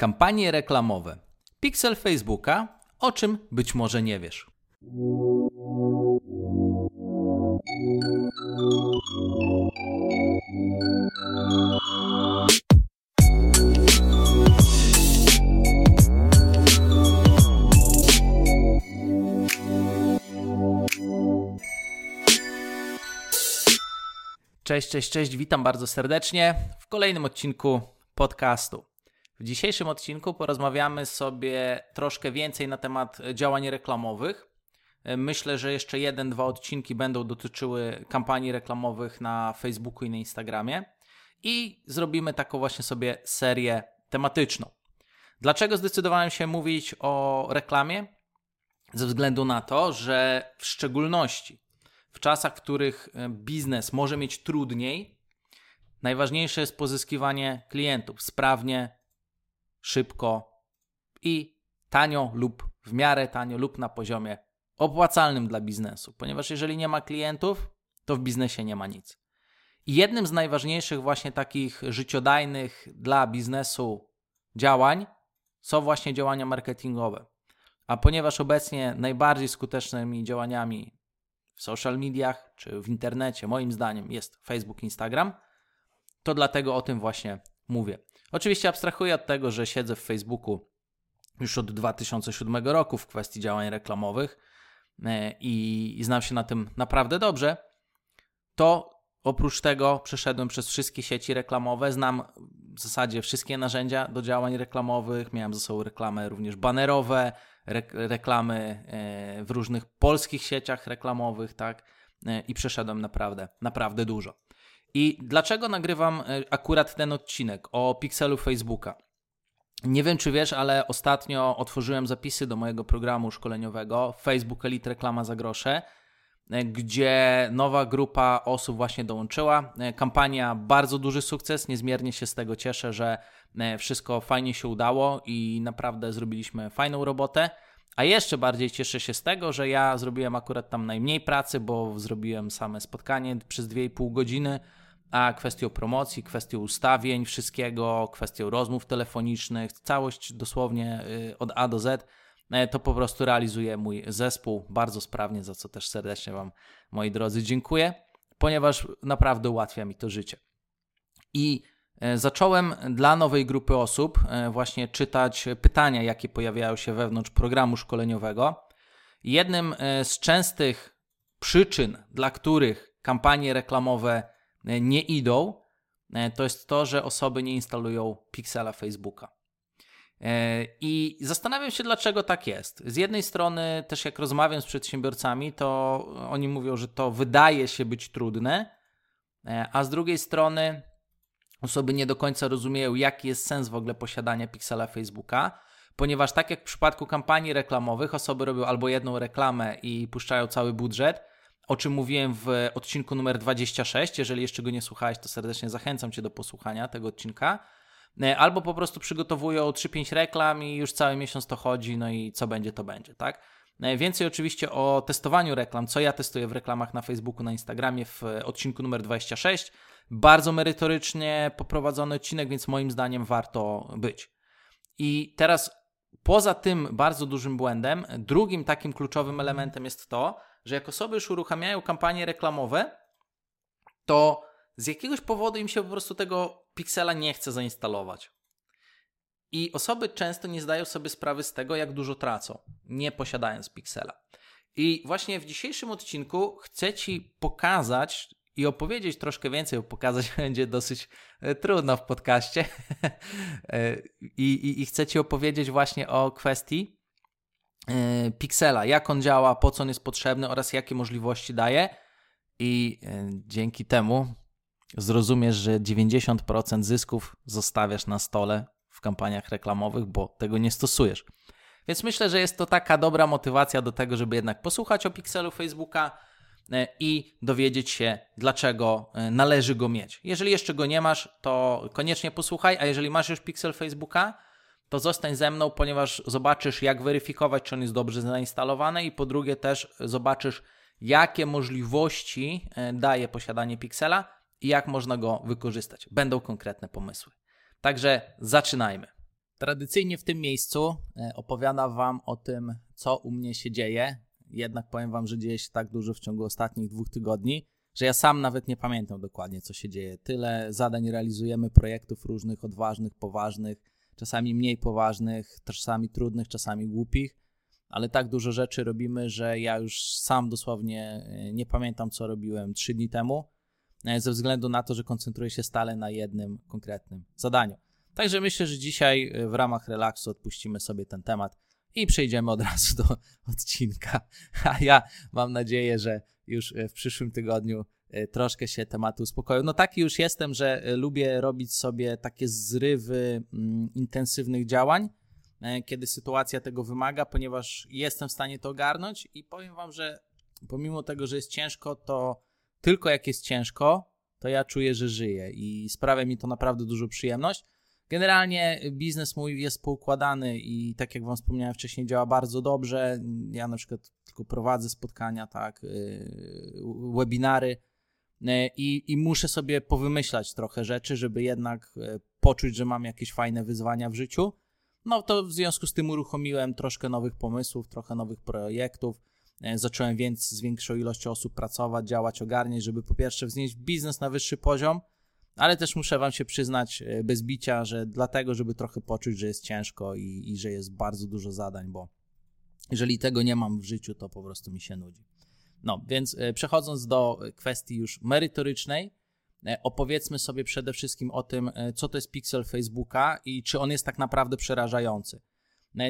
Kampanie reklamowe. Pixel Facebooka, o czym być może nie wiesz. Cześć, cześć, cześć, witam bardzo serdecznie w kolejnym odcinku podcastu. W dzisiejszym odcinku porozmawiamy sobie troszkę więcej na temat działań reklamowych. Myślę, że jeszcze jeden, dwa odcinki będą dotyczyły kampanii reklamowych na Facebooku i na Instagramie. I zrobimy taką właśnie sobie serię tematyczną. Dlaczego zdecydowałem się mówić o reklamie? Ze względu na to, że w szczególności w czasach, w których biznes może mieć trudniej, najważniejsze jest pozyskiwanie klientów sprawnie, szybko i tanio lub w miarę tanio lub na poziomie opłacalnym dla biznesu, ponieważ jeżeli nie ma klientów, to w biznesie nie ma nic. I jednym z najważniejszych właśnie takich życiodajnych dla biznesu działań są właśnie działania marketingowe. A ponieważ obecnie najbardziej skutecznymi działaniami w social mediach czy w internecie, moim zdaniem, jest Facebook, Instagram, to dlatego o tym właśnie mówię. Oczywiście abstrahuję od tego, że siedzę w Facebooku już od 2007 roku w kwestii działań reklamowych e, i, znam się na tym naprawdę dobrze. To oprócz tego przeszedłem przez wszystkie sieci reklamowe, znam w zasadzie wszystkie narzędzia do działań reklamowych, miałem ze sobą reklamy również banerowe, re reklamy e, w różnych polskich sieciach reklamowych, tak? E, I przeszedłem naprawdę, naprawdę dużo. I dlaczego nagrywam e, akurat ten odcinek o pikselu Facebooka? Nie wiem, czy wiesz, ale ostatnio otworzyłem zapisy do mojego programu szkoleniowego Facebook Elite Reklama za grosze, e, gdzie nowa grupa osób właśnie dołączyła. E, kampania bardzo duży sukces, niezmiernie się z tego cieszę, że wszystko fajnie się udało i naprawdę zrobiliśmy fajną robotę. A jeszcze bardziej cieszę się z tego, że ja zrobiłem akurat tam najmniej pracy, bo zrobiłem same spotkanie przez 2,5 godziny a kwestią promocji, kwestią ustawień wszystkiego, kwestią rozmów telefonicznych, całość dosłownie y, od A do Z, e, to po prostu realizuje mój zespół bardzo sprawnie, za co też serdecznie Wam, moi drodzy, dziękuję, ponieważ naprawdę ułatwia mi to życie. I e, zacząłem dla nowej grupy osób e, właśnie czytać pytania, jakie pojawiają się wewnątrz programu szkoleniowego. Jednym z częstych przyczyn, dla których kampanie reklamowe nie idą, e, to jest to, że osoby nie instalują Pixela Facebooka. E, I zastanawiam się, dlaczego tak jest. Z jednej strony, też jak rozmawiam z przedsiębiorcami, to oni mówią, że to wydaje się być trudne, a z drugiej strony, osoby nie do końca rozumieją, jaki jest sens w ogóle posiadania Pixela Facebooka, ponieważ tak jak w przypadku kampanii reklamowych, osoby robią albo jedną reklamę i puszczają cały budżet, o czym mówiłem w odcinku numer 26. Jeżeli jeszcze go nie słuchałeś, to serdecznie zachęcam Cię do posłuchania tego odcinka. E, albo po prostu przygotowują 3-5 reklam i już cały miesiąc to chodzi, no i co będzie, to będzie, tak? E, więcej oczywiście o testowaniu reklam, co ja testuję w reklamach na Facebooku, na Instagramie w odcinku numer 26. Bardzo merytorycznie poprowadzony odcinek, więc moim zdaniem warto być. I teraz poza tym bardzo dużym błędem, drugim takim kluczowym elementem jest to, że jak osoby już uruchamiają kampanie reklamowe, to z jakiegoś powodu im się po prostu tego piksela nie chce zainstalować. I osoby często nie zdają sobie sprawy z tego, jak dużo tracą, nie posiadając piksela. I właśnie w dzisiejszim odcinku chcę Ci pokazać i opowiedzieć troszkę więcej, bo pokazać będzie dosyć e, trudno w podcaście. E, I, i, I chcę Ci opowiedzieć właśnie o kwestii, Pixela, jak on działa, po co on jest potrzebny oraz jakie możliwości daje. I e, dzięki temu zrozumiesz, że 90% zysków zostawiasz na stole w kampaniach reklamowych, bo tego nie stosujesz. Więc myślę, że jest to taka dobra motywacja do tego, żeby jednak posłuchać o Pixelu Facebooka e, i dowiedzieć się, dlaczego należy go mieć. Jeżeli jeszcze go nie masz, to koniecznie posłuchaj, a jeżeli masz już Pixel Facebooka, to zostań ze mną, ponieważ zobaczysz, jak weryfikować, czy on jest dobrze zainstalowany, i po drugie, też zobaczysz, jakie możliwości e, daje posiadanie Pixela i jak można go wykorzystać. Będą konkretne pomysły. Także zaczynajmy. Tradycyjnie w tym miejscu e, opowiadam Wam o tym, co u mnie się dzieje. Jednak powiem Wam, że dzieje się tak dużo w ciągu ostatnich dwóch tygodni, że ja sam nawet nie pamiętam dokładnie, co się dzieje. Tyle zadań realizujemy, projektów różnych, odważnych, poważnych, czasami mniej poważnych, czasami trudnych, czasami głupich, ale tak dużo rzeczy robimy, że ja już sam dosłownie e, nie pamiętam, co robiłem trzy dni temu, e, ze względu na to, że koncentruję się stale na jednym konkretnym zadaniu. Także myślę, że dzisiaj e, w ramach relaksu odpuścimy sobie ten temat i przejdziemy od razu do odcinka. A ja mam nadzieję, że już w przyszłym tygodniu troszkę się tematy uspokoją. No taki już jestem, że lubię robić sobie takie zrywy mm, intensywnych działań, kiedy sytuacja tego wymaga, ponieważ jestem w stanie to ogarnąć i powiem wam, że pomimo tego, że jest ciężko, to tylko jak jest ciężko, to ja czuję, że żyję i sprawia mi to naprawdę dużo przyjemność. Generalnie biznes mój jest poukładany i tak jak Wam wspomniałem wcześniej, działa bardzo dobrze. Ja na przykład tylko prowadzę spotkania, tak, webinary i, i muszę sobie powymyślać trochę rzeczy, żeby jednak yy, poczuć, że mam jakieś fajne wyzwania w życiu. No to w związku z tym uruchomiłem troszkę nowych pomysłów, trochę nowych projektów. Zacząłem więc z większą ilością osób pracować, działać, ogarniać, żeby po pierwsze wznieść biznes na wyższy poziom, ale też muszę Wam się przyznać e, bez bicia, że dlatego, żeby trochę poczuć, że jest ciężko i, i że jest bardzo dużo zadań, bo jeżeli tego nie mam w życiu, to po prostu mi się nudzi. No, więc e, przechodząc do kwestii już merytorycznej, e, opowiedzmy sobie przede wszystkim o tym, co to jest pixel Facebooka i czy on jest tak naprawdę przerażający.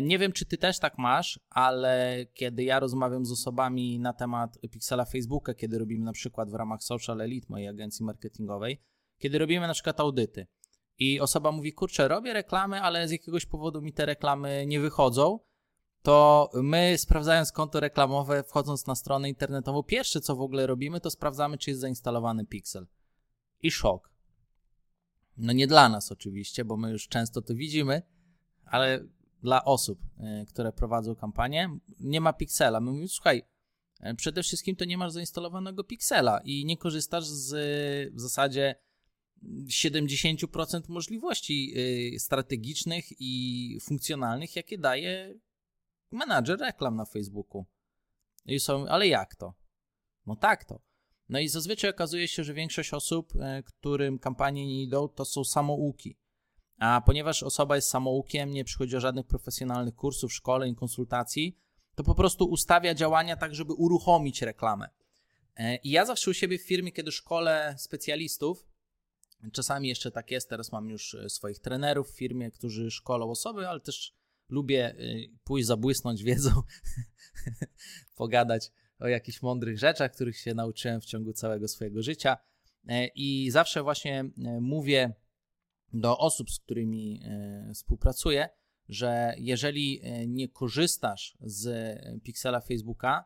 Nie wiem, czy ty też tak masz, ale kiedy ja rozmawiam z osobami na temat pixela Facebooka, kiedy robimy na przykład w ramach Social Elite, mojej agencji marketingowej, kiedy robimy na przykład audyty i osoba mówi, kurczę, robię reklamy, ale z jakiegoś powodu mi te reklamy nie wychodzą, to my sprawdzając konto reklamowe, wchodząc na stronę internetową, pierwsze co w ogóle robimy, to sprawdzamy, czy jest zainstalowany Pixel. I szok. No nie dla nas oczywiście, bo my już często to widzimy, ale dla osób, e, które prowadzą kampanię, nie ma Pixela. My mówimy, słuchaj, e, przede wszystkim to nie masz zainstalowanego Pixela i nie korzystasz z w zasadzie 70% możliwości strategicznych i funkcjonalnych, jakie daje menadżer reklam na Facebooku. I są, ale jak to? No tak to. No i zazwyczaj okazuje się, że większość osób, y, którym kampanie nie idą, to są samouki. A ponieważ osoba jest samoukiem, nie przychodzi o żadnych profesjonalnych kursów, szkoleń, konsultacji, to po prostu ustawia działania tak, żeby uruchomić reklamę. E, I ja zawsze u siebie w firmie, kiedy szkole specjalistów, Czasami jeszcze tak jest, teraz mam już e, swoich trenerów w firmie, którzy szkolą osoby, ale też lubię e, pójść zabłysnąć wiedzą, pogadać o jakichś mądrych rzeczach, których się nauczyłem w ciągu całego swojego życia. E, I zawsze właśnie mówię do osób, z którymi współpracuję, że jeżeli nie korzystasz z Pixela Facebooka,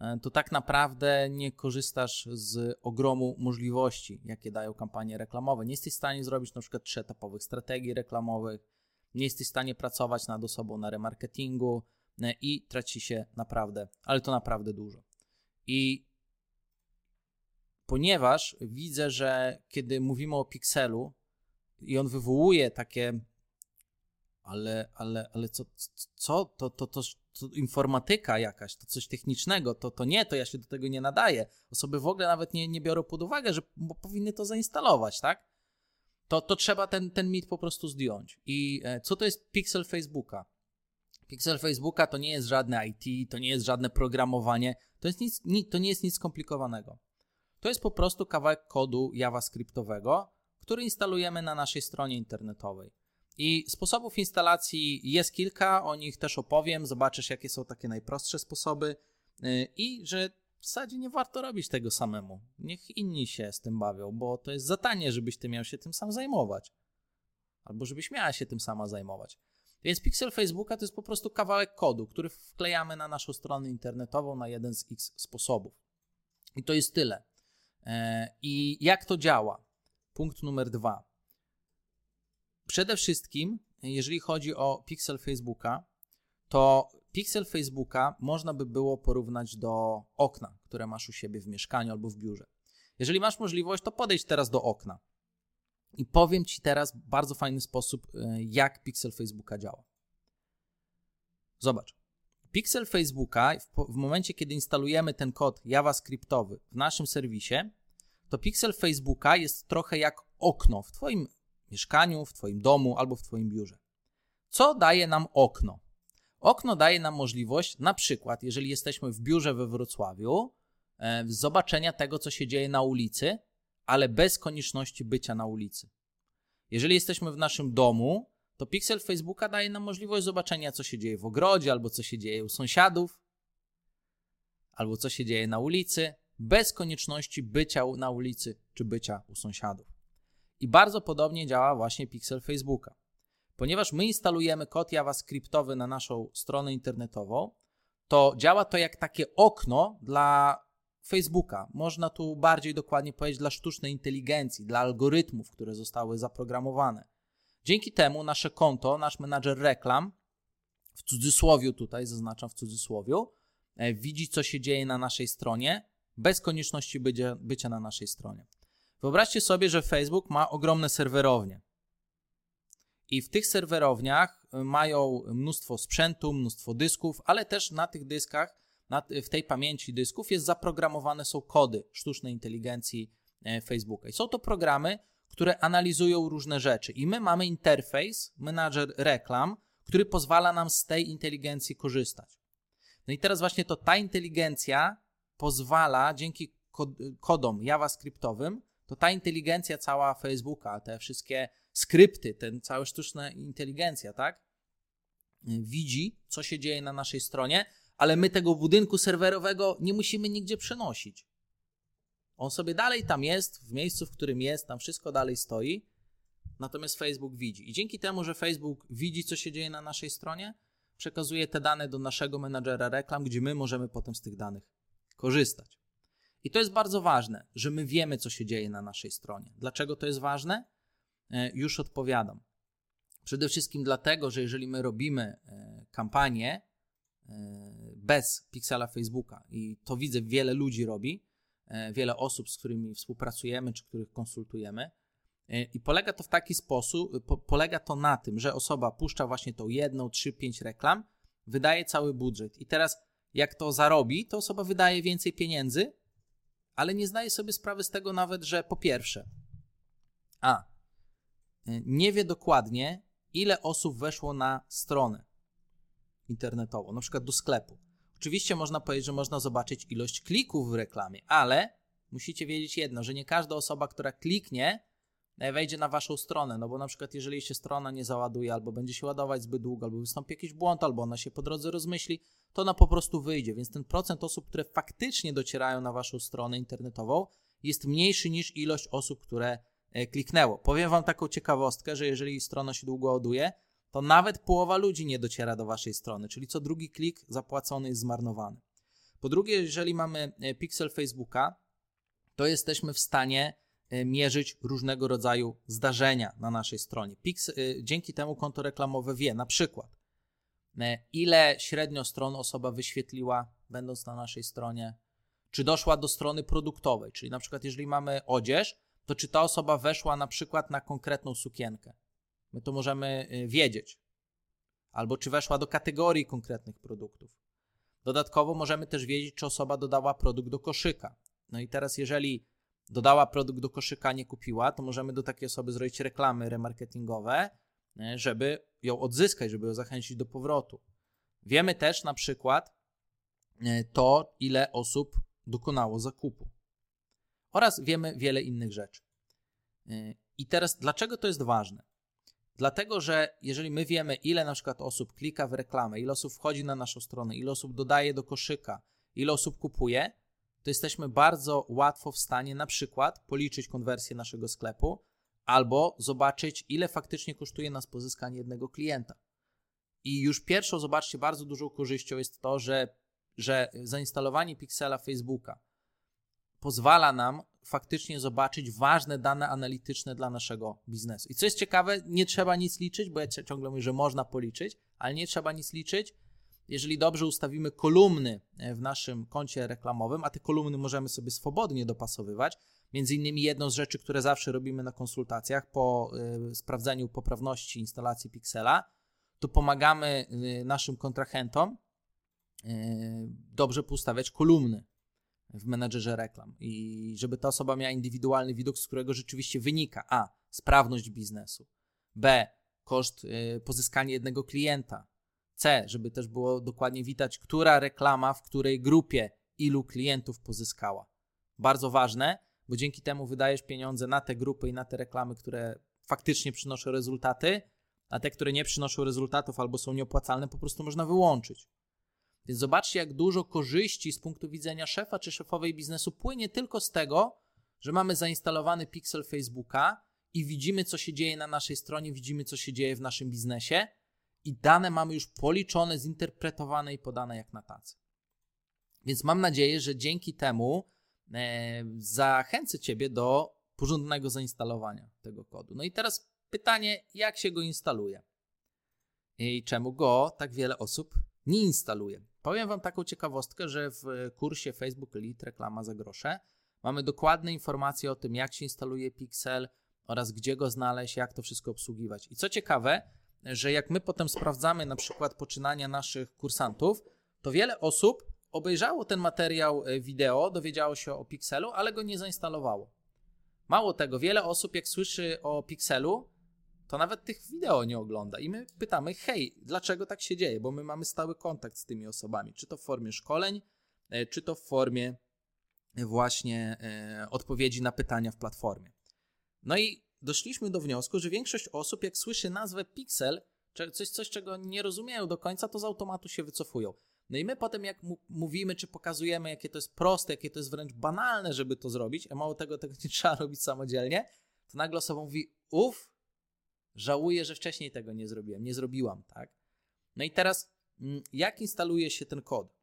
E, to tak naprawdę nie korzystasz z ogromu możliwości, jakie dają kampanie reklamowe. Nie jesteś w stanie zrobić na przykład trzyetapowych strategii reklamowych, nie jesteś w stanie pracować nad osobą na remarketingu e, i traci się naprawdę, ale to naprawdę dużo. I ponieważ widzę, że kiedy mówimy o pikselu i on wywołuje takie ale, ale, ale co, co? To, to, to, to informatyka jakaś, to coś technicznego, to, to nie, to ja się do tego nie nadaję. Osoby w ogóle nawet nie, nie biorą pod uwagę, że powinny to zainstalować, tak? To, to trzeba ten, ten mit po prostu zdjąć. I e, co to jest pixel Facebooka? Pixel Facebooka to nie jest żadne IT, to nie jest żadne programowanie, to, jest nic, ni, to nie jest nic skomplikowanego. To jest po prostu kawałek kodu JavaScriptowego, który instalujemy na naszej stronie internetowej. I sposobów instalacji jest kilka, o nich też opowiem, zobaczysz jakie są takie najprostsze sposoby y, i że w zasadzie nie warto robić tego samemu. Niech inni się z tym bawią, bo to jest za tanie, żebyś ty miał się tym sam zajmować. Albo żebyś miała się tym sama zajmować. Więc pixel Facebooka to jest po prostu kawałek kodu, który wklejamy na naszą stronę internetową na jeden z x sposobów. I to jest tyle. E, I jak to działa? Punkt numer dwa. Przede wszystkim, jeżeli chodzi o pixel Facebooka, to pixel Facebooka można by było porównać do okna, które masz u siebie w mieszkaniu albo w biurze. Jeżeli masz możliwość, to podejdź teraz do okna. I powiem Ci teraz w bardzo fajny sposób, e, jak pixel Facebooka działa. Zobacz. Pixel Facebooka, w momencie, kiedy instalujemy ten kod JavaScriptowy w naszym serwisie, to pixel Facebooka jest trochę jak okno w Twoim mieszkaniu, w Twoim domu albo w Twoim biurze. Co daje nam okno? Okno daje nam możliwość, na przykład, jeżeli jesteśmy w biurze we Wrocławiu, e, zobaczenia tego, co się dzieje na ulicy, ale bez konieczności bycia na ulicy. Jeżeli jesteśmy w naszym domu, to pixel Facebooka daje nam możliwość zobaczenia, co się dzieje w ogrodzie, albo co się dzieje u sąsiadów, albo co się dzieje na ulicy, bez konieczności bycia na ulicy czy bycia u sąsiadów. I bardzo podobnie działa właśnie pixel Facebooka. Ponieważ my instalujemy kod JavaScriptowy na naszą stronę internetową, to działa to jak takie okno dla Facebooka. Można tu bardziej dokładnie powiedzieć dla sztucznej inteligencji, dla algorytmów, które zostały zaprogramowane. Dzięki temu nasze konto, nasz menadżer reklam, w cudzysłowie tutaj, zaznaczam w cudzysłowie, e, widzi, co się dzieje na naszej stronie, bez konieczności bycia, bycia na naszej stronie. Wyobraźcie sobie, że Facebook ma ogromne serwerownie. I w tych serwerowniach e, mają mnóstwo sprzętu, mnóstwo dysków, ale też na tych dyskach, na, w tej pamięci dysków jest zaprogramowane są kody sztucznej inteligencji e, Facebooka. I są to programy, które analizują różne rzeczy. I my mamy interfejs, menadżer reklam, który pozwala nam z tej inteligencji korzystać. No i teraz właśnie to ta inteligencja pozwala dzięki kodom JavaScriptowym, to ta inteligencja cała Facebooka, te wszystkie skrypty, ten cała sztuczna inteligencja, tak? Widzi, co się dzieje na naszej stronie, ale my tego budynku serwerowego nie musimy nigdzie przenosić. On sobie dalej tam jest, w miejscu, w którym jest, tam wszystko dalej stoi, natomiast Facebook widzi. I dzięki temu, że Facebook widzi, co się dzieje na naszej stronie, przekazuje te dane do naszego menadżera reklam, gdzie my możemy potem z tych danych korzystać. I to jest bardzo ważne, że my wiemy, co się dzieje na naszej stronie. Dlaczego to jest ważne? E, już odpowiadam. Przede wszystkim dlatego, że jeżeli my robimy e, kampanię e, bez piksela Facebooka, i to widzę, wiele ludzi robi, wiele osób, z którymi współpracujemy, czy których konsultujemy, i polega to w taki sposób, po, polega to na tym, że osoba puszcza właśnie tą jedną, trzy, pięć reklam, wydaje cały budżet. I teraz, jak to zarobi, to osoba wydaje więcej pieniędzy, ale nie zdaje sobie sprawy z tego nawet, że po pierwsze, a nie wie dokładnie, ile osób weszło na stronę internetową, na przykład do sklepu. Oczywiście można powiedzieć, że można zobaczyć ilość klików w reklamie, ale musicie wiedzieć jedno, że nie każda osoba, która kliknie, e, wejdzie na waszą stronę, no bo na przykład jeżeli się strona nie załaduje, albo będzie się ładować zbyt długo, albo wystąpi jakiś błąd, albo ona się po drodze rozmyśli, to ona po prostu wyjdzie, więc ten procent osób, które faktycznie docierają na waszą stronę internetową jest mniejszy niż ilość osób, które kliknęło. Powiem Wam taką ciekawostkę, że jeżeli strona się długo ładuje, to nawet połowa ludzi nie dociera do Waszej strony, czyli co drugi klik zapłacony jest zmarnowany. Po drugie, jeżeli mamy e, pixel Facebooka, to jesteśmy w stanie e, mierzyć różnego rodzaju zdarzenia na naszej stronie. Pixel, dzięki temu konto reklamowe wie na przykład, ile średnio stron osoba wyświetliła, będąc na naszej stronie, czy doszła do strony produktowej, czyli na przykład jeżeli mamy odzież, to czy ta osoba weszła na przykład na konkretną sukienkę. My to możemy y, wiedzieć. Albo czy weszła do kategorii konkretnych produktów. Dodatkowo możemy też wiedzieć, czy osoba dodała produkt do koszyka. No i teraz, jeżeli dodała produkt do koszyka, nie kupiła, to możemy do takiej osoby zrobić reklamy remarketingowe, y, żeby ją odzyskać, żeby ją zachęcić do powrotu. Wiemy też na przykład y, to, ile osób dokonało zakupu oraz wiemy wiele innych rzeczy. Y, I teraz, dlaczego to jest ważne? Dlatego, że jeżeli my wiemy, ile na przykład osób klika w reklamę, ile osób wchodzi na naszą stronę, ile osób dodaje do koszyka, ile osób kupuje, to jesteśmy bardzo łatwo w stanie na przykład policzyć konwersję naszego sklepu albo zobaczyć, ile faktycznie kosztuje nas pozyskanie jednego klienta. I już pierwszą, zobaczcie, bardzo dużą korzyścią jest to, że, że zainstalowanie piksela Facebooka pozwala nam faktycznie zobaczyć ważne dane analityczne dla naszego biznesu. I co jest ciekawe, nie trzeba nic liczyć, bo ja ciągle mówię, że można policzyć, ale nie trzeba nic liczyć. Jeżeli dobrze ustawimy kolumny e, w naszym koncie reklamowym, a te kolumny możemy sobie swobodnie dopasowywać, Między innymi jedną z rzeczy, które zawsze robimy na konsultacjach po y, sprawdzeniu poprawności instalacji Pixela, to pomagamy y, naszym kontrahentom dobrze poustawiać kolumny w menedżerze reklam i żeby ta osoba miała indywidualny widok, z którego rzeczywiście wynika a. sprawność biznesu, b. koszt y, pozyskania jednego klienta, c. żeby też było dokładnie widać, która reklama w której grupie ilu klientów pozyskała. Bardzo ważne, bo dzięki temu wydajesz pieniądze na te grupy i na te reklamy, które faktycznie przynoszą rezultaty, a te, które nie przynoszą rezultatów albo są nieopłacalne, po prostu można wyłączyć. Więc zobaczcie, jak dużo korzyści z punktu widzenia szefa czy szefowej biznesu płynie tylko z tego, że mamy zainstalowany pixel Facebooka i widzimy, co się dzieje na naszej stronie, widzimy, co się dzieje w naszym biznesie i dane mamy już policzone, zinterpretowane i podane jak na tacy. Więc mam nadzieję, że dzięki temu e, zachęcę Ciebie do porządnego zainstalowania tego kodu. No i teraz pytanie, jak się go instaluje? I czemu go tak wiele osób nie instaluje? Powiem Wam taką ciekawostkę, że w kursie Facebook Elite reklama za grosze mamy dokładne informacje o tym, jak się instaluje Pixel oraz gdzie go znaleźć, jak to wszystko obsługiwać. I co ciekawe, że jak my potem sprawdzamy na przykład poczynania naszych kursantów, to wiele osób obejrzało ten materiał e, wideo, dowiedziało się o Pixelu, ale go nie zainstalowało. Mało tego, wiele osób jak słyszy o Pixelu, to nawet tych wideo nie ogląda. I my pytamy, hej, dlaczego tak się dzieje? Bo my mamy stały kontakt z tymi osobami, czy to w formie szkoleń, e, czy to w formie właśnie e, odpowiedzi na pytania w platformie. No i doszliśmy do wniosku, że większość osób, jak słyszy nazwę Pixel, coś, coś czego nie rozumieją do końca, to z automatu się wycofują. No i my potem, jak mówimy, czy pokazujemy, jakie to jest proste, jakie to jest wręcz banalne, żeby to zrobić, a mało tego, tego nie trzeba robić samodzielnie, to nagle osoba mówi, uff, żałuję, że wcześniej tego nie zrobiłem, nie zrobiłam, tak? No i teraz, mm, jak instaluje się ten kod?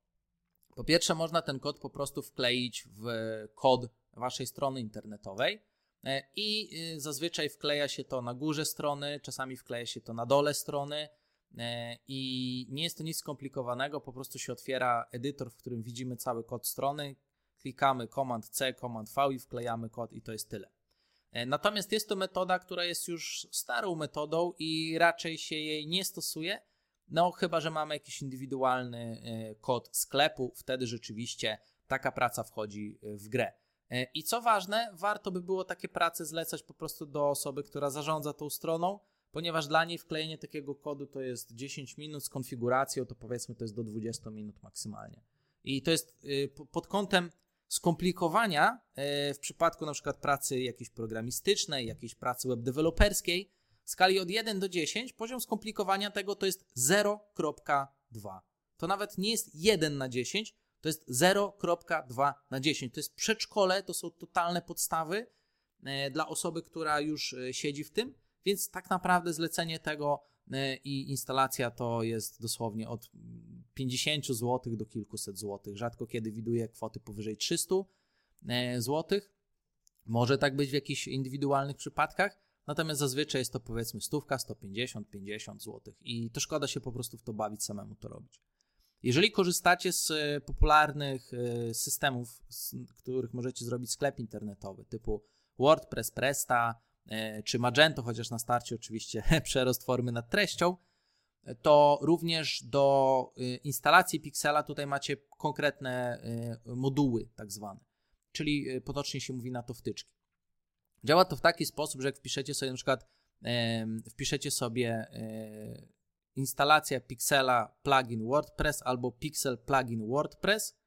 Po pierwsze, można ten kod po prostu wkleić w kod waszej strony internetowej e, i y, zazwyczaj wkleja się to na górze strony, czasami wkleja się to na dole strony e, i nie jest to nic skomplikowanego, po prostu się otwiera edytor, w którym widzimy cały kod strony, klikamy Command C, Command V i wklejamy kod i to jest tyle. E, natomiast jest to metoda, która jest już starą metodą i raczej się jej nie stosuje, no chyba, że mamy jakiś indywidualny e, kod sklepu, wtedy rzeczywiście taka praca wchodzi e, w grę. I co ważne, warto by było takie prace zlecać po prostu do osoby, która zarządza tą stroną, ponieważ dla niej wklejenie takiego kodu to jest 10 minut z konfiguracją, to powiedzmy to jest do 20 minut maksymalnie. I to jest pod kątem skomplikowania e, w przypadku na przykład pracy jakiejś programistycznej, jakiejś pracy webdeveloperskiej w skali od 1 do 10 poziom skomplikowania tego to jest 0.2. To nawet nie jest 1 na 10, to jest 0.2 na 10. To jest przedszkole, to są totalne podstawy e, dla osoby, która już e, siedzi w tym, więc tak naprawdę zlecenie tego i instalacja to jest dosłownie od 50 zł do kilkuset złotych. Rzadko kiedy widuję kwoty powyżej 300 e, zł. Może tak być w jakichś indywidualnych przypadkach, natomiast zazwyczaj jest to powiedzmy stówka, 150, 50 zł i to szkoda się po prostu w to bawić, samemu to robić. Jeżeli korzystacie z e, popularnych e, systemów, z których możecie zrobić sklep internetowy typu WordPress, Presta czy Magento, chociaż na starcie oczywiście przerost formy nad treścią, to również do y, instalacji Pixela tutaj macie konkretne y, moduły, tak zwane, czyli y, potocznie się mówi na to wtyczki. Działa to w taki sposób, że jak wpiszecie sobie na przykład wpiszecie sobie instalacja Pixela plugin WordPress albo Pixel plugin WordPress,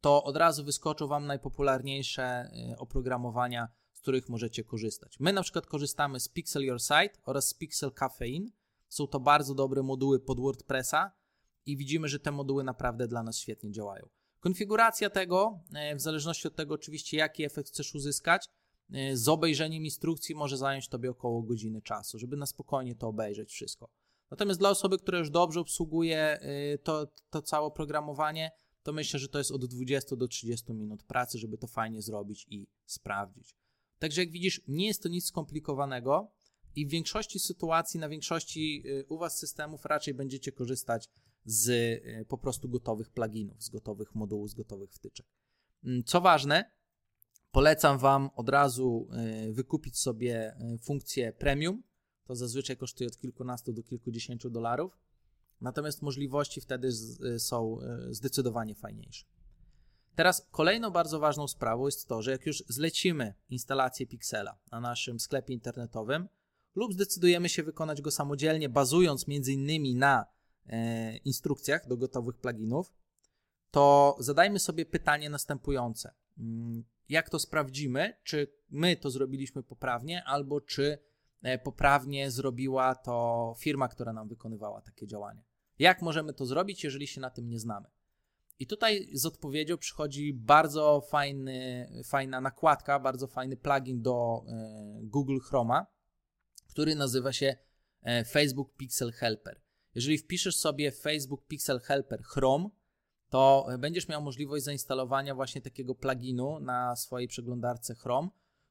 to od razu wyskoczą Wam najpopularniejsze oprogramowania, z których możecie korzystać. My na przykład korzystamy z Pixel Your Site oraz z Pixel Caffeine są to bardzo dobre moduły pod WordPressa i widzimy, że te moduły naprawdę dla nas świetnie działają. Konfiguracja tego, e, w zależności od tego oczywiście, jaki efekt chcesz uzyskać, e, z obejrzeniem instrukcji może zająć Tobie około godziny czasu, żeby na spokojnie to obejrzeć wszystko. Natomiast dla osoby, która już dobrze obsługuje e, to, to całe oprogramowanie, to myślę, że to jest od 20 do 30 minut pracy, żeby to fajnie zrobić i sprawdzić. Także jak widzisz, nie jest to nic skomplikowanego. I w większości sytuacji, na większości y, u Was systemów raczej będziecie korzystać z y, po prostu gotowych pluginów, z gotowych modułów, z gotowych wtyczek. Mm, co ważne, Polecam Wam od razu e, wykupić sobie funkcję premium. To zazwyczaj kosztuje od kilkunastu do kilkudziesięciu dolarów. Natomiast możliwości wtedy są zdecydowanie fajniejsze. Teraz kolejną bardzo ważną sprawą jest to, że jak już zlecimy instalację Pixela na naszym sklepie internetowym lub zdecydujemy się wykonać go samodzielnie, bazując m.in. na e, instrukcjach do gotowych pluginów, to zadajmy sobie pytanie następujące. Mm, jak to sprawdzimy, czy my to zrobiliśmy poprawnie, albo czy e, poprawnie zrobiła to firma, która nam wykonywała takie działanie. Jak możemy to zrobić, jeżeli się na tym nie znamy? I tutaj z odpowiedzią przychodzi bardzo fajny, fajna nakładka, bardzo fajny plugin do e, Google Chroma, który nazywa się e, Facebook Pixel Helper. Jeżeli wpiszesz sobie Facebook Pixel Helper Chrome, to będziesz miał możliwość zainstalowania właśnie takiego pluginu na swojej przeglądarce Chrome,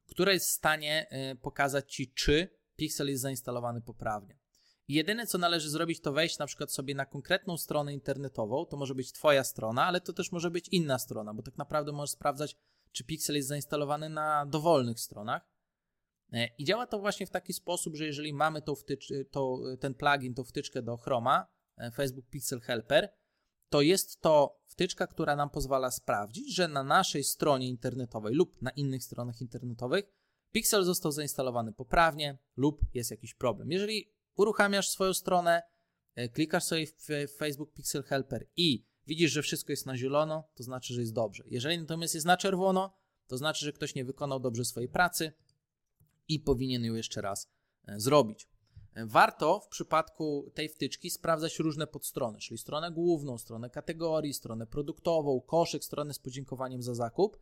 która jest w stanie e, pokazać Ci, czy Pixel jest zainstalowany poprawnie. I jedyne, co należy zrobić, to wejść na przykład sobie na konkretną stronę internetową. To może być Twoja strona, ale to też może być inna strona, bo tak naprawdę możesz sprawdzać, czy Pixel jest zainstalowany na dowolnych stronach. E, I działa to właśnie w taki sposób, że jeżeli mamy tą wtycz, to, ten plugin, tą wtyczkę do Chroma, e, Facebook Pixel Helper, to jest to wtyczka, która nam pozwala sprawdzić, że na naszej stronie internetowej lub na innych stronach internetowych Pixel został zainstalowany poprawnie lub jest jakiś problem. Jeżeli uruchamiasz swoją stronę, e, klikasz sobie w Facebook Pixel Helper i widzisz, że wszystko jest na zielono, to znaczy, że jest dobrze. Jeżeli natomiast jest na czerwono, to znaczy, że ktoś nie wykonał dobrze swojej pracy i powinien ją jeszcze raz e, zrobić. E, warto w przypadku tej wtyczki sprawdzać różne podstrony, czyli stronę główną, stronę kategorii, stronę produktową, koszyk, stronę z podziękowaniem za zakup.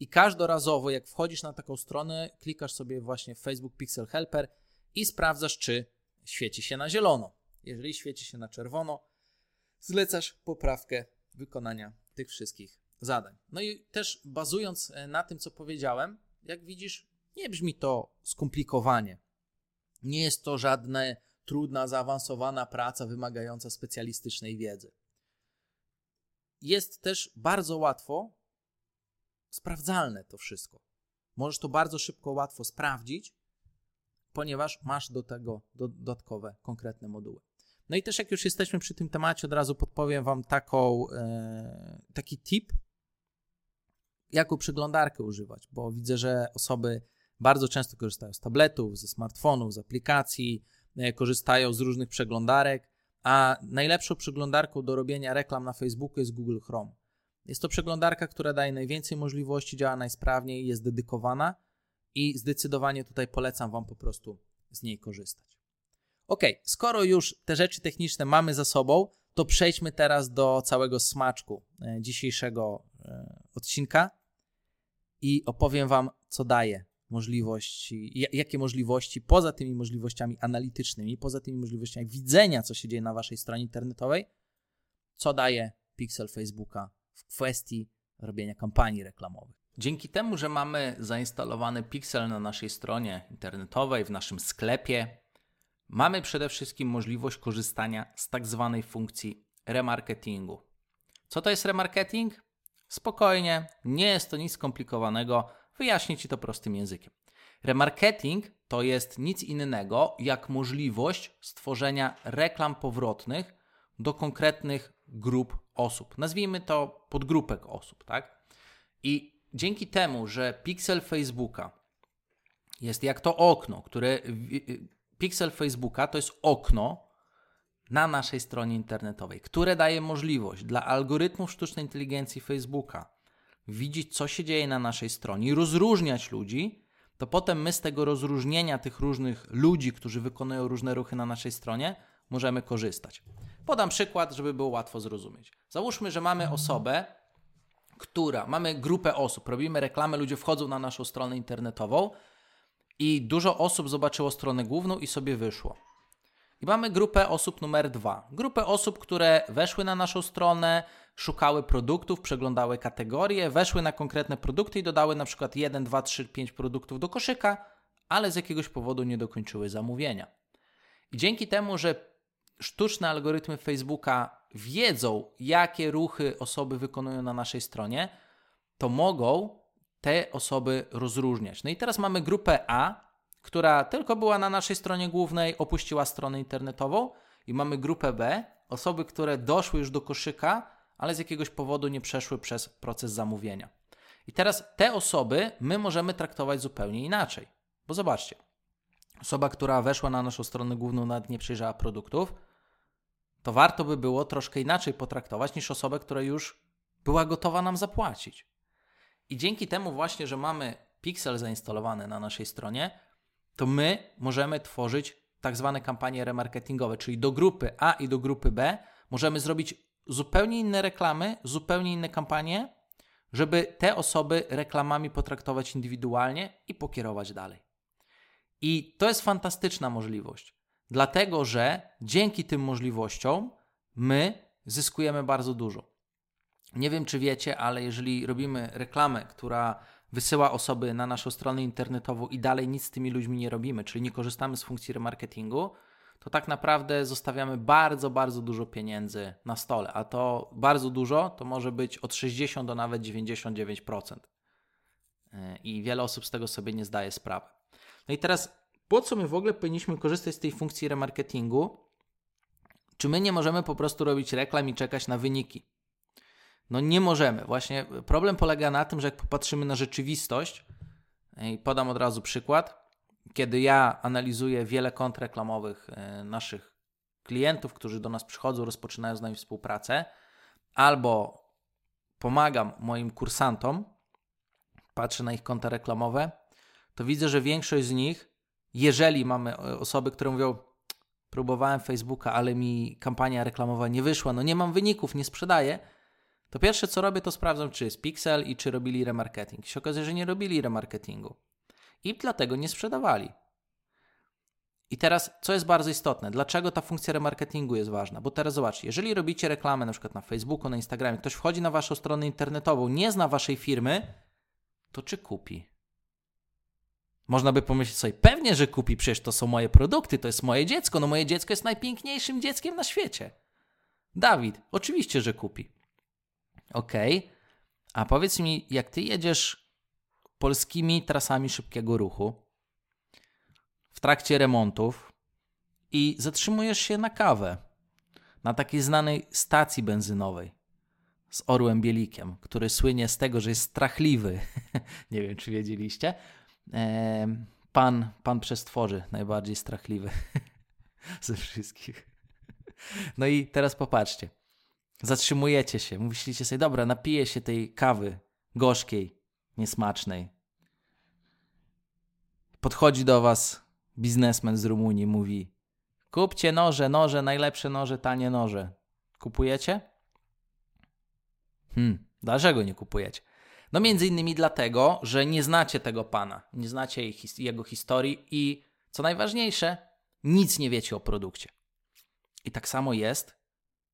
I każdorazowo, jak wchodzisz na taką stronę, klikasz sobie właśnie Facebook Pixel Helper i sprawdzasz, czy świeci się na zielono. Jeżeli świeci się na czerwono, zlecasz poprawkę wykonania tych wszystkich zadań. No i też bazując e, na tym, co powiedziałem, jak widzisz, nie brzmi to skomplikowanie. Nie jest to żadna trudna, zaawansowana praca wymagająca specjalistycznej wiedzy. Jest też bardzo łatwo sprawdzalne to wszystko. Możesz to bardzo szybko, łatwo sprawdzić ponieważ masz do tego dodatkowe, konkretne moduły. No i też jak już jesteśmy przy tym temacie, od razu podpowiem Wam taką, e, taki tip, jaką przeglądarkę używać, bo widzę, że osoby bardzo często korzystają z tabletów, ze smartfonów, z aplikacji, e, korzystają z różnych przeglądarek, a najlepszą przeglądarką do robienia reklam na Facebooku jest Google Chrome. Jest to przeglądarka, która daje najwięcej możliwości, działa najsprawniej, jest dedykowana i zdecydowanie tutaj polecam Wam po prostu z niej korzystać. Ok, skoro już te rzeczy techniczne mamy za sobą, to przejdźmy teraz do całego smaczku e, dzisiejszego e, odcinka i opowiem Wam, co daje możliwości, jakie możliwości poza tymi możliwościami analitycznymi, poza tymi możliwościami widzenia, co się dzieje na Waszej stronie internetowej, co daje Pixel Facebooka w kwestii robienia kampanii reklamowych. Dzięki temu, że mamy zainstalowany Pixel na naszej stronie internetowej, w naszym sklepie, mamy przede wszystkim możliwość korzystania z tak zwanej funkcji remarketingu. Co to jest remarketing? Spokojnie, nie jest to nic skomplikowanego, wyjaśnię Ci to prostym językiem. Remarketing to jest nic innego jak możliwość stworzenia reklam powrotnych do konkretnych grup osób. Nazwijmy to podgrupek osób, tak? I dzięki temu, że pixel Facebooka jest jak to okno, które. Pixel Facebooka to jest okno na naszej stronie internetowej, które daje możliwość dla algorytmów sztucznej inteligencji Facebooka widzieć, co się dzieje na naszej stronie i rozróżniać ludzi, to potem my z tego rozróżnienia tych różnych ludzi, którzy wykonują różne ruchy na naszej stronie, możemy korzystać. Podam przykład, żeby było łatwo zrozumieć. Załóżmy, że mamy osobę, która, mamy grupę osób, robimy reklamę, ludzie wchodzą na naszą stronę internetową i dużo osób zobaczyło stronę główną i sobie wyszło. I mamy grupę osób numer dwa. Grupę osób, które weszły na naszą stronę, szukały produktów, przeglądały kategorie, weszły na konkretne produkty i dodały na przykład 1, 2, 3, 5 produktów do koszyka, ale z jakiegoś powodu nie dokończyły zamówienia. I dzięki temu, że sztuczne algorytmy Facebooka wiedzą, jakie ruchy osoby wykonują na naszej stronie, to mogą te osoby rozróżniać. No i teraz mamy grupę A, która tylko była na naszej stronie głównej, opuściła stronę internetową, i mamy grupę B, osoby, które doszły już do koszyka, ale z jakiegoś powodu nie przeszły przez proces zamówienia. I teraz te osoby my możemy traktować zupełnie inaczej. Bo zobaczcie, osoba, która weszła na naszą stronę główną, nawet nie przejrzała produktów, to warto by było troszkę inaczej potraktować niż osobę, która już była gotowa nam zapłacić. I dzięki temu właśnie, że mamy Pixel zainstalowany na naszej stronie, to my możemy tworzyć tak zwane kampanie remarketingowe, czyli do grupy A i do grupy B możemy zrobić zupełnie inne reklamy, zupełnie inne kampanie, żeby te osoby reklamami potraktować indywidualnie i pokierować dalej. I to jest fantastyczna możliwość, dlatego że dzięki tym możliwościom my zyskujemy bardzo dużo. Nie wiem, czy wiecie, ale jeżeli robimy reklamę, która wysyła osoby na naszą stronę internetową i dalej nic z tymi ludźmi nie robimy, czyli nie korzystamy z funkcji remarketingu, to tak naprawdę zostawiamy bardzo, bardzo dużo pieniędzy na stole. A to bardzo dużo to może być od 60 do nawet 99%. E, I wiele osób z tego sobie nie zdaje sprawy. No i teraz, po co my w ogóle powinniśmy korzystać z tej funkcji remarketingu? Czy my nie możemy po prostu robić reklam i czekać na wyniki? No nie możemy. Właśnie problem polega na tym, że jak popatrzymy na rzeczywistość, i podam od razu przykład, kiedy ja analizuję wiele kont reklamowych e, naszych klientów, którzy do nas przychodzą, rozpoczynają z nami współpracę, albo pomagam moim kursantom, patrzę na ich konta reklamowe, to widzę, że większość z nich, jeżeli mamy e, osoby, które mówią, próbowałem Facebooka, ale mi kampania reklamowa nie wyszła, no nie mam wyników, nie sprzedaję, to pierwsze co robię, to sprawdzam, czy jest Pixel i czy robili remarketing. I się okazuje, że nie robili remarketingu. I dlatego nie sprzedawali. I teraz, co jest bardzo istotne, dlaczego ta funkcja remarketingu jest ważna? Bo teraz zobaczcie, jeżeli robicie reklamę na przykład na Facebooku, na Instagramie, ktoś wchodzi na waszą stronę internetową, nie zna waszej firmy, to czy kupi? Można by pomyśleć sobie, pewnie, że kupi, przecież to są moje produkty, to jest moje dziecko, no moje dziecko jest najpiękniejszym dzieckiem na świecie. Dawid, oczywiście, że kupi. Ok. A powiedz mi, jak ty jedziesz polskimi trasami szybkiego ruchu w trakcie remontów i zatrzymujesz się na kawę na takiej znanej stacji benzynowej z Orłem Bielikiem, który słynie z tego, że jest strachliwy. Nie wiem, czy wiedzieliście. Pan, pan przestworzy, najbardziej strachliwy ze wszystkich. No i teraz popatrzcie. Zatrzymujecie się, myślicie sobie, dobra, napiję się tej kawy gorzkiej, niesmacznej. Podchodzi do was biznesmen z Rumunii, mówi: Kupcie noże, noże, najlepsze noże, tanie noże. Kupujecie? Hmm, dlaczego nie kupujecie? No między innymi dlatego, że nie znacie tego pana, nie znacie jego historii i co najważniejsze, nic nie wiecie o produkcie. I tak samo jest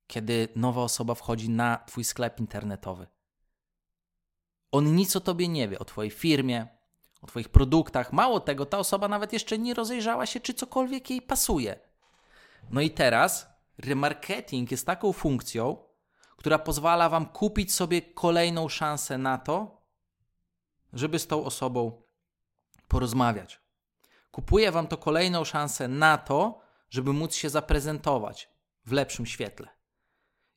kiedy nowa osoba wchodzi na Twój sklep internetowy. On nic o Tobie nie wie, o Twojej firmie, o Twoich produktach. Mało tego, ta osoba nawet jeszcze nie rozejrzała się, czy cokolwiek jej pasuje. No i teraz remarketing jest taką funkcją, która pozwala Wam kupić sobie kolejną szansę na to, żeby z tą osobą porozmawiać. Kupuje Wam to kolejną szansę na to, żeby móc się zaprezentować w lepszym świetle.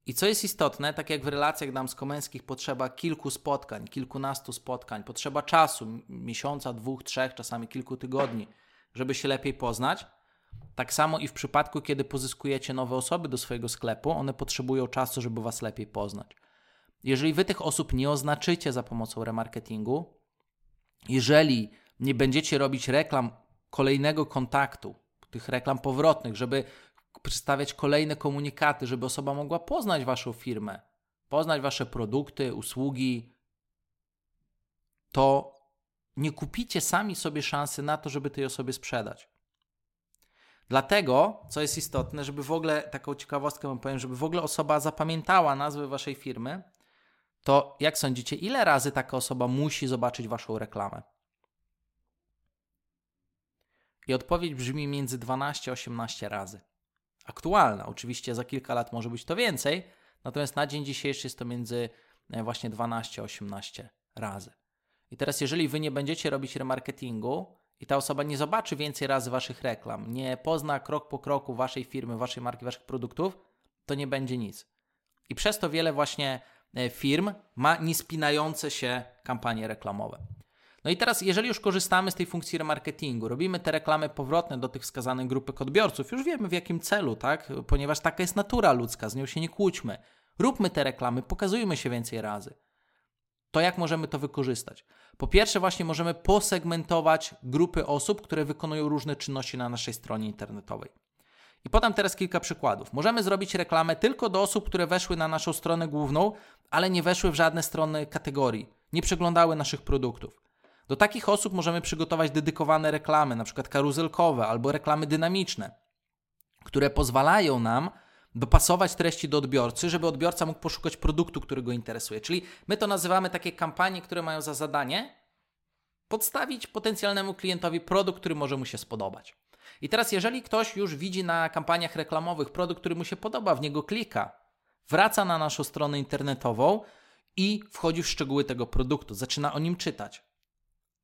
I co jest istotne, tak jak w relacjach damsko-męskich potrzeba kilku spotkań, kilkunastu spotkań, potrzeba czasu, miesiąca, dwóch, trzech, czasami kilku tygodni, żeby się lepiej poznać. Tak samo i w przypadku, kiedy pozyskujecie nowe osoby do swojego sklepu, one potrzebują czasu, żeby was lepiej poznać. Jeżeli wy tych osób nie oznaczycie za pomocą remarketingu, jeżeli nie będziecie robić reklam kolejnego kontaktu, tych reklam powrotnych, żeby przedstawiać kolejne komunikaty, żeby osoba mogła poznać Waszą firmę, poznać Wasze produkty, usługi, to nie kupicie sami sobie szansy na to, żeby tej osobie sprzedać. Dlatego, co jest istotne, żeby w ogóle, taką ciekawostkę wam powiem, żeby w ogóle osoba zapamiętała nazwę waszej firmy, to jak sądzicie, ile razy taka osoba musi zobaczyć waszą reklamę? I odpowiedź brzmi między 12 a 18 razy aktualna. Oczywiście za kilka lat może być to więcej, natomiast na dzień dzisiejszy jest to między e, właśnie 12 a 18 razy. I teraz, jeżeli wy nie będziecie robić remarketingu i ta osoba nie zobaczy więcej razy waszych reklam, nie pozna krok po kroku waszej firmy, waszej marki, waszych produktów, to nie będzie nic. I przez to wiele właśnie e, firm ma niespinające się kampanie reklamowe. No i teraz, jeżeli już korzystamy z tej funkcji remarketingu, robimy te reklamy powrotne do tych wskazanych grupek odbiorców, już wiemy w jakim celu, tak? Ponieważ taka jest natura ludzka, z nią się nie kłóćmy. Róbmy te reklamy, pokazujmy się więcej razy. To jak możemy to wykorzystać? Po pierwsze, właśnie możemy posegmentować grupy osób, które wykonują różne czynności na naszej stronie internetowej. I podam teraz kilka przykładów. Możemy zrobić reklamę tylko do osób, które weszły na naszą stronę główną, ale nie weszły w żadne strony kategorii, nie przeglądały naszych produktów. Do takich osób możemy przygotować dedykowane reklamy, na przykład karuzelkowe albo reklamy dynamiczne, które pozwalają nam dopasować treści do odbiorcy, żeby odbiorca mógł poszukać produktu, który go interesuje. Czyli my to nazywamy takie kampanie, które mają za zadanie podstawić potencjalnemu klientowi produkt, który może mu się spodobać. I teraz, jeżeli ktoś już widzi na kampaniach reklamowych produkt, który mu się podoba, w niego klika, wraca na naszą stronę internetową i wchodzi w szczegóły tego produktu, zaczyna o nim czytać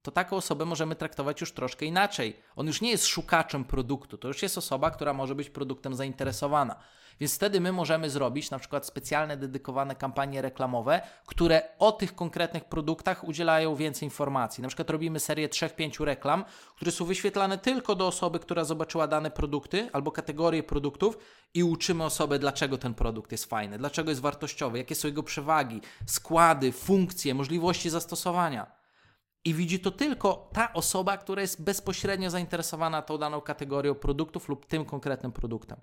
to taką osobę możemy traktować już troszkę inaczej. On już nie jest szukaczem produktu, to już jest osoba, która może być produktem zainteresowana. Więc wtedy my możemy zrobić na przykład specjalne, dedykowane kampanie reklamowe, które o tych konkretnych produktach udzielają więcej informacji. Na przykład robimy serię 3-5 reklam, które są wyświetlane tylko do osoby, która zobaczyła dane produkty albo kategorie produktów i uczymy osobę, dlaczego ten produkt jest fajny, dlaczego jest wartościowy, jakie są jego przewagi, składy, funkcje, możliwości zastosowania. I widzi to tylko ta osoba, która jest bezpośrednio zainteresowana tą daną kategorią produktów lub tym konkretnym produktem.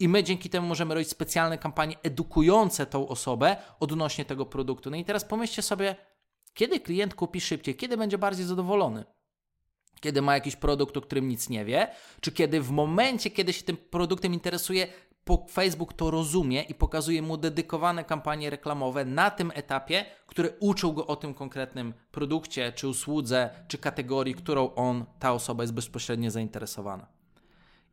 I my dzięki temu możemy robić specjalne kampanie edukujące tą osobę odnośnie tego produktu. No i teraz pomyślcie sobie, kiedy klient kupi szybciej, kiedy będzie bardziej zadowolony. Kiedy ma jakiś produkt, o którym nic nie wie, czy kiedy w momencie, kiedy się tym produktem interesuje, Facebook to rozumie i pokazuje mu dedykowane kampanie reklamowe na tym etapie, które uczą go o tym konkretnym produkcie, czy usłudze, czy kategorii, którą on, ta osoba jest bezpośrednio zainteresowana.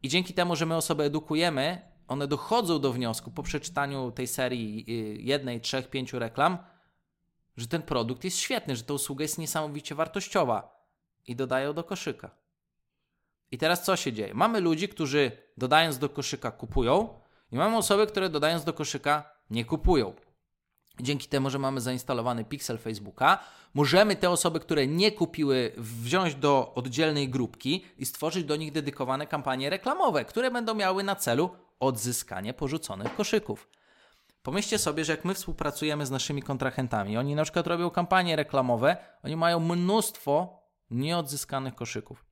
I dzięki temu, że my osoby edukujemy, one dochodzą do wniosku po przeczytaniu tej serii y, jednej, trzech, pięciu reklam, że ten produkt jest świetny, że ta usługa jest niesamowicie wartościowa i dodają do koszyka. I teraz co się dzieje? Mamy ludzi, którzy dodając do koszyka kupują, i mamy osoby, które dodając do koszyka nie kupują. Dzięki temu, że mamy zainstalowany pixel Facebooka, możemy te osoby, które nie kupiły, wziąć do oddzielnej grupki i stworzyć do nich dedykowane kampanie reklamowe, które będą miały na celu odzyskanie porzuconych koszyków. Pomyślcie sobie, że jak my współpracujemy z naszymi kontrahentami, oni na przykład robią kampanie reklamowe, oni mają mnóstwo nieodzyskanych koszyków.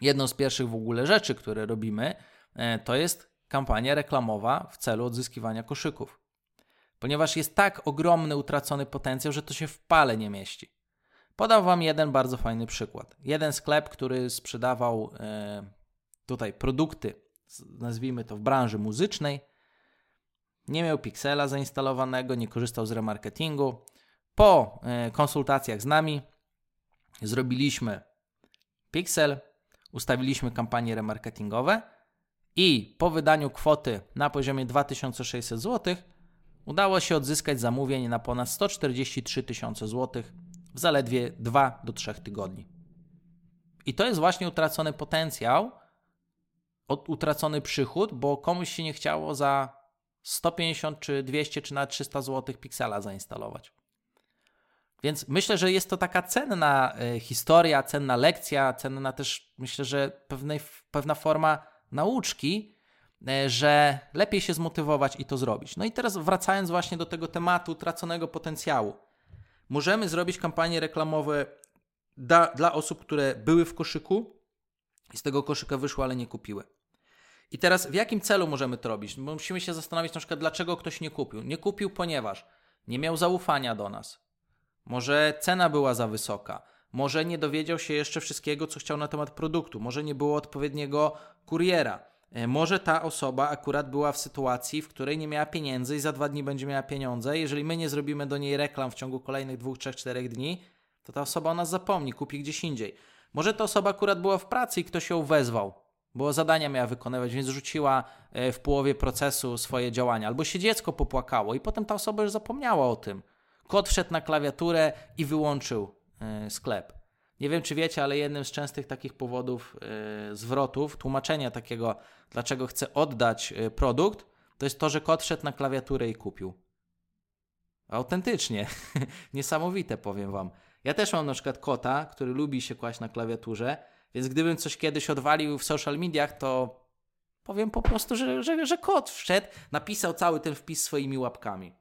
Jedną z pierwszych w ogóle rzeczy, które robimy, e, to jest kampania reklamowa w celu odzyskiwania koszyków. Ponieważ jest tak ogromny utracony potencjał, że to się w pale nie mieści. Podam Wam jeden bardzo fajny przykład. Jeden sklep, który sprzedawał e, tutaj produkty, nazwijmy to w branży muzycznej, nie miał Pixela zainstalowanego, nie korzystał z remarketingu. Po e, konsultacjach z nami zrobiliśmy Pixel, ustawiliśmy kampanie remarketingowe i po wydaniu kwoty na poziomie 2600 zł udało się odzyskać zamówienie na ponad 143 tysiące złotych w zaledwie 2 do 3 tygodni. I to jest właśnie utracony potencjał, utracony przychód, bo komuś się nie chciało za 150 czy 200 czy nawet 300 zł piksela zainstalować. Więc myślę, że jest to taka cenna e, historia, cenna lekcja, cenna też myślę, że pewnej, pewna forma nauczki, e, że lepiej się zmotywować i to zrobić. No i teraz wracając właśnie do tego tematu traconego potencjału. Możemy zrobić kampanie reklamowe da, dla osób, które były w koszyku i z tego koszyka wyszły, ale nie kupiły. I teraz w jakim celu możemy to robić? Bo musimy się zastanowić na przykład, dlaczego ktoś nie kupił. Nie kupił, ponieważ nie miał zaufania do nas. Może cena była za wysoka może nie dowiedział się jeszcze wszystkiego, co chciał na temat produktu, może nie było odpowiedniego kuriera. E, może ta osoba akurat była w sytuacji, w której nie miała pieniędzy i za dwa dni będzie miała pieniądze. Jeżeli my nie zrobimy do niej reklam w ciągu kolejnych dwóch, trzech, czterech dni, to ta osoba o nas zapomni, kupi gdzieś indziej. Może ta osoba akurat była w pracy i ktoś ją wezwał, bo zadania miała wykonywać, więc rzuciła e, w połowie procesu swoje działania. Albo się dziecko popłakało i potem ta osoba już zapomniała o tym. Kot wszedł na klawiaturę i wyłączył sklep. Nie wiem, czy wiecie, ale jednym z częstych takich powodów e, zwrotów, tłumaczenia takiego, dlaczego chcę oddać e, produkt, to jest to, że kot wszedł na klawiaturę i kupił. Autentycznie. Niesamowite, powiem Wam. Ja też mam na przykład kota, który lubi się kłaść na klawiaturze, więc gdybym coś kiedyś odwalił w social mediach, to powiem po prostu, że, że, że kot wszedł, napisał cały ten wpis swoimi łapkami.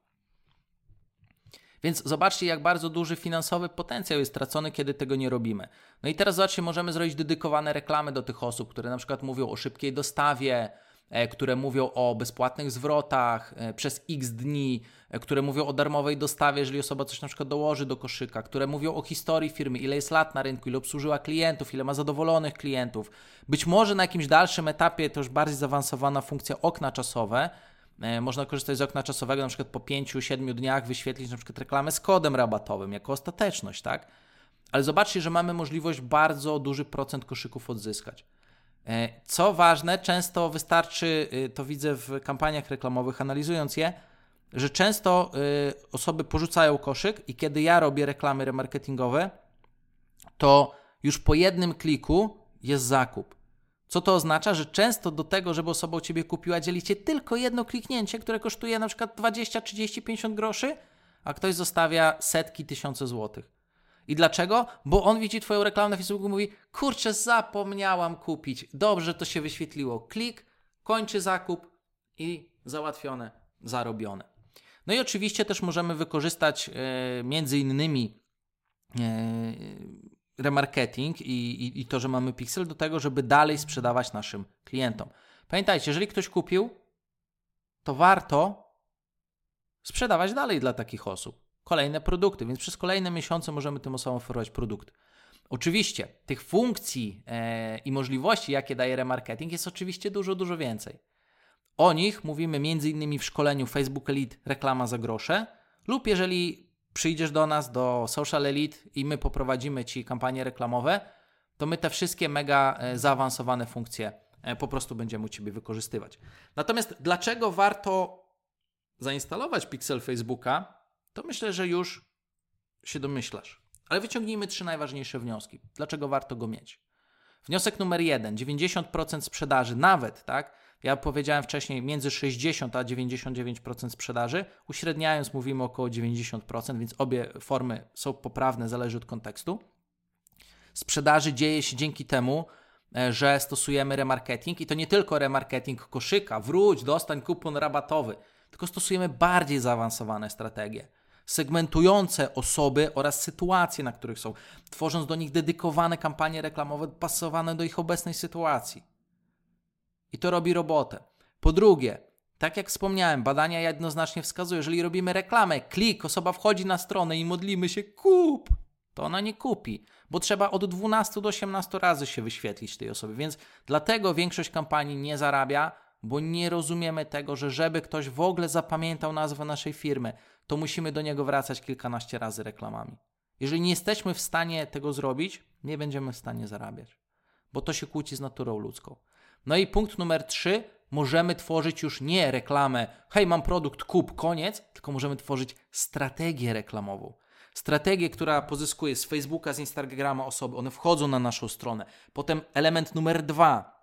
Więc zobaczcie, jak bardzo duży finansowy potencjał jest tracony, kiedy tego nie robimy. No i teraz zobaczcie, możemy zrobić dedykowane reklamy do tych osób, które na przykład mówią o szybkiej dostawie, E, które mówią o bezpłatnych zwrotach e, przez x dni, e, które mówią o darmowej dostawie, jeżeli osoba coś na przykład dołoży do koszyka, które mówią o historii firmy, ile jest lat na rynku, ile obsłużyła klientów, ile ma zadowolonych klientów. Być może na jakimś dalszym etapie to już bardziej zaawansowana funkcja okna czasowe. Można korzystać z okna czasowego na przykład po 5-7 dniach wyświetlić na przykład reklamę z kodem rabatowym jako ostateczność, tak? Ale zobaczcie, że mamy możliwość bardzo duży procent koszyków odzyskać. E, co ważne, często wystarczy, y, to widzę w kampaniach reklamowych, analizując je, że często y, osoby porzucają koszyk i kiedy ja robię reklamy remarketingowe, to już po jednym kliku jest zakup. Co to oznacza? Że często do tego, żeby osoba u Ciebie kupiła, dzielicie tylko jedno kliknięcie, które kosztuje na przykład 20, 30, 50 groszy, a ktoś zostawia setki, tysiące złotych. I dlaczego? Bo on widzi Twoją reklamę na Facebooku i mówi: Kurczę, zapomniałam kupić. Dobrze, to się wyświetliło. Klik, kończy zakup i załatwione, zarobione. No i oczywiście też możemy wykorzystać e, między innymi e, remarketing i, i, i to, że mamy pixel do tego, żeby dalej sprzedawać naszym klientom. Pamiętajcie, jeżeli ktoś kupił, to warto sprzedawać dalej dla takich osób kolejne produkty, więc przez kolejne miesiące możemy tym osobom oferować produkty. Oczywiście tych funkcji e, i możliwości, jakie daje remarketing, jest oczywiście dużo, dużo więcej. O nich mówimy m.in. w szkoleniu Facebook Elite reklama za grosze lub jeżeli przyjdziesz do nas, do Social Elite i my poprowadzimy Ci kampanie reklamowe, to my te wszystkie mega e, zaawansowane funkcje e, po prostu będziemy u Ciebie wykorzystywać. Natomiast dlaczego warto zainstalować Pixel Facebooka? to myślę, że już się domyślasz. Ale wyciągnijmy trzy najważniejsze wnioski. Dlaczego warto go mieć? Wniosek numer jeden: 90% sprzedaży, nawet, tak? Ja powiedziałem wcześniej między 60 a 99% sprzedaży. Uśredniając, mówimy około 90%, więc obie formy są poprawne, zależy od kontekstu. Sprzedaży dzieje się dzięki temu, e, że stosujemy remarketing i to nie tylko remarketing koszyka, wróć, dostań kupon rabatowy, tylko stosujemy bardziej zaawansowane strategie segmentujące osoby oraz sytuacje, na których są, tworząc do nich dedykowane kampanie reklamowe pasowane do ich obecnej sytuacji. I to robi robotę. Po drugie, tak jak wspomniałem, badania jednoznacznie wskazują, jeżeli robimy reklamę, klik, osoba wchodzi na stronę i modlimy się kup, to ona nie kupi, bo trzeba od 12 do 18 razy się wyświetlić tej osobie, więc dlatego większość kampanii nie zarabia, bo nie rozumiemy tego, że żeby ktoś w ogóle zapamiętał nazwę naszej firmy, to musimy do niego wracać kilkanaście razy reklamami. Jeżeli nie jesteśmy w stanie tego zrobić, nie będziemy w stanie zarabiać, bo to się kłóci z naturą ludzką. No i punkt numer trzy, możemy tworzyć już nie reklamę, hej, mam produkt, kup, koniec, tylko możemy tworzyć strategię reklamową. Strategię, która pozyskuje z Facebooka, z Instagrama osoby, one wchodzą na naszą stronę. Potem element numer dwa,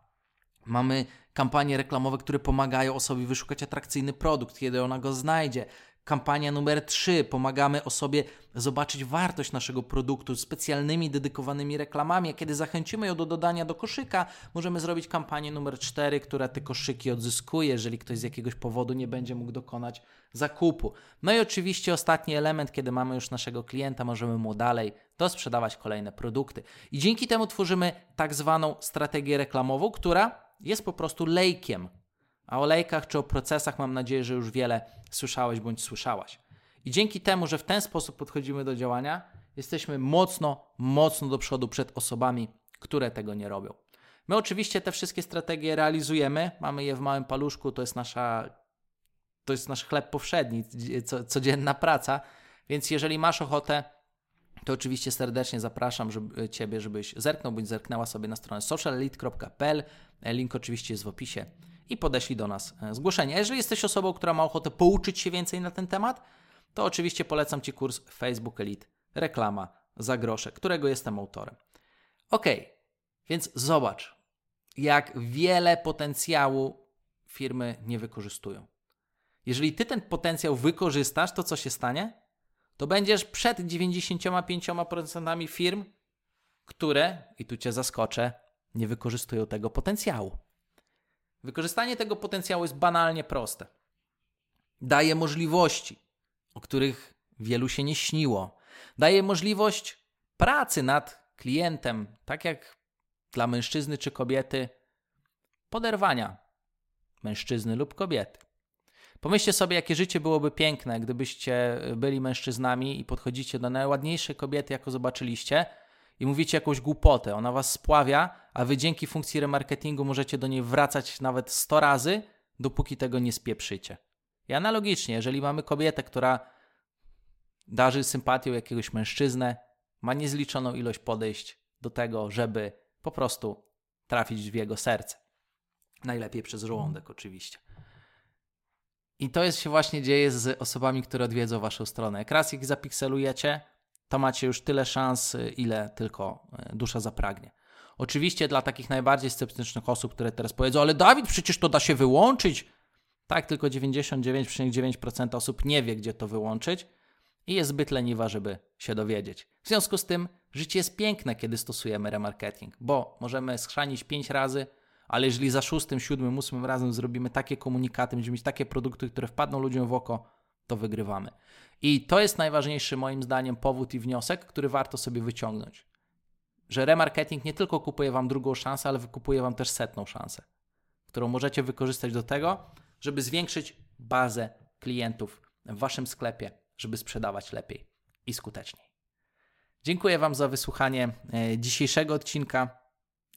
mamy kampanie reklamowe, które pomagają osobie wyszukać atrakcyjny produkt, kiedy ona go znajdzie. Kampania numer 3. Pomagamy osobie zobaczyć wartość naszego produktu specjalnymi, dedykowanymi reklamami. A kiedy zachęcimy ją do dodania do koszyka, możemy zrobić kampanię numer 4, która te koszyki odzyskuje, jeżeli ktoś z jakiegoś powodu nie będzie mógł dokonać zakupu. No i oczywiście ostatni element, kiedy mamy już naszego klienta, możemy mu dalej dosprzedawać kolejne produkty. I dzięki temu tworzymy tak zwaną strategię reklamową, która jest po prostu lejkiem a o lejkach czy o procesach mam nadzieję, że już wiele słyszałeś bądź słyszałaś. I dzięki temu, że w ten sposób podchodzimy do działania, jesteśmy mocno, mocno do przodu przed osobami, które tego nie robią. My oczywiście te wszystkie strategie realizujemy, mamy je w małym paluszku, to jest nasza to jest nasz chleb powszedni, codzienna praca, więc jeżeli masz ochotę, to oczywiście serdecznie zapraszam żeby, Ciebie, żebyś zerknął bądź zerknęła sobie na stronę socialelite.pl. Link oczywiście jest w opisie i podeślij do nas e, zgłoszenie. Jeżeli jesteś osobą, która ma ochotę pouczyć się więcej na ten temat, to oczywiście polecam Ci kurs Facebook Elite Reklama za grosze, którego jestem autorem. Ok, więc zobacz, jak wiele potencjału firmy nie wykorzystują. Jeżeli ty ten potencjał wykorzystasz, to co się stanie? To będziesz przed 95% firm, które, i tu cię zaskoczę, nie wykorzystują tego potencjału. Wykorzystanie tego potencjału jest banalnie proste. Daje możliwości, o których wielu się nie śniło. Daje możliwość pracy nad klientem, tak jak dla mężczyzny czy kobiety, poderwania mężczyzny lub kobiety. Pomyślcie sobie, jakie życie byłoby piękne, gdybyście byli mężczyznami i podchodzicie do najładniejszej kobiety, jaką zobaczyliście, i mówicie jakąś głupotę. Ona was spławia, a wy dzięki funkcji remarketingu możecie do niej wracać nawet 100 razy, dopóki tego nie spieprzycie. I analogicznie, jeżeli mamy kobietę, która darzy sympatią jakiegoś mężczyznę, ma niezliczoną ilość podejść do tego, żeby po prostu trafić w jego serce. Najlepiej przez żołądek, oczywiście. I to jest się właśnie dzieje z osobami, które odwiedzą waszą stronę. Jak raz ich zapikselujecie, to macie już tyle szans, ile tylko e, dusza zapragnie. Oczywiście dla takich najbardziej sceptycznych osób, które teraz powiedzą, ale Dawid, przecież to da się wyłączyć. Tak, tylko 99,9% osób nie wie, gdzie to wyłączyć i jest zbyt leniwa, żeby się dowiedzieć. W związku z tym życie jest piękne, kiedy stosujemy remarketing, bo możemy schrzanić 5 razy, ale jeżeli za szóstym, siódmym, ósmym razem zrobimy takie komunikaty, będziemy mieć takie produkty, które wpadną ludziom w oko, to wygrywamy. I to jest najważniejszy moim zdaniem powód i wniosek, który warto sobie wyciągnąć. Że remarketing nie tylko kupuje Wam drugą szansę, ale wykupuje Wam też setną szansę, którą możecie wykorzystać do tego, żeby zwiększyć bazę klientów w Waszym sklepie, żeby sprzedawać lepiej i skuteczniej. Dziękuję Wam za wysłuchanie e, dzisiejszego odcinka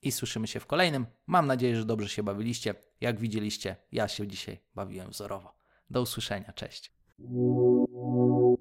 i słyszymy się w kolejnym. Mam nadzieję, że dobrze się bawiliście. Jak widzieliście, ja się dzisiaj bawiłem wzorowo. Do usłyszenia, cześć. Thank you.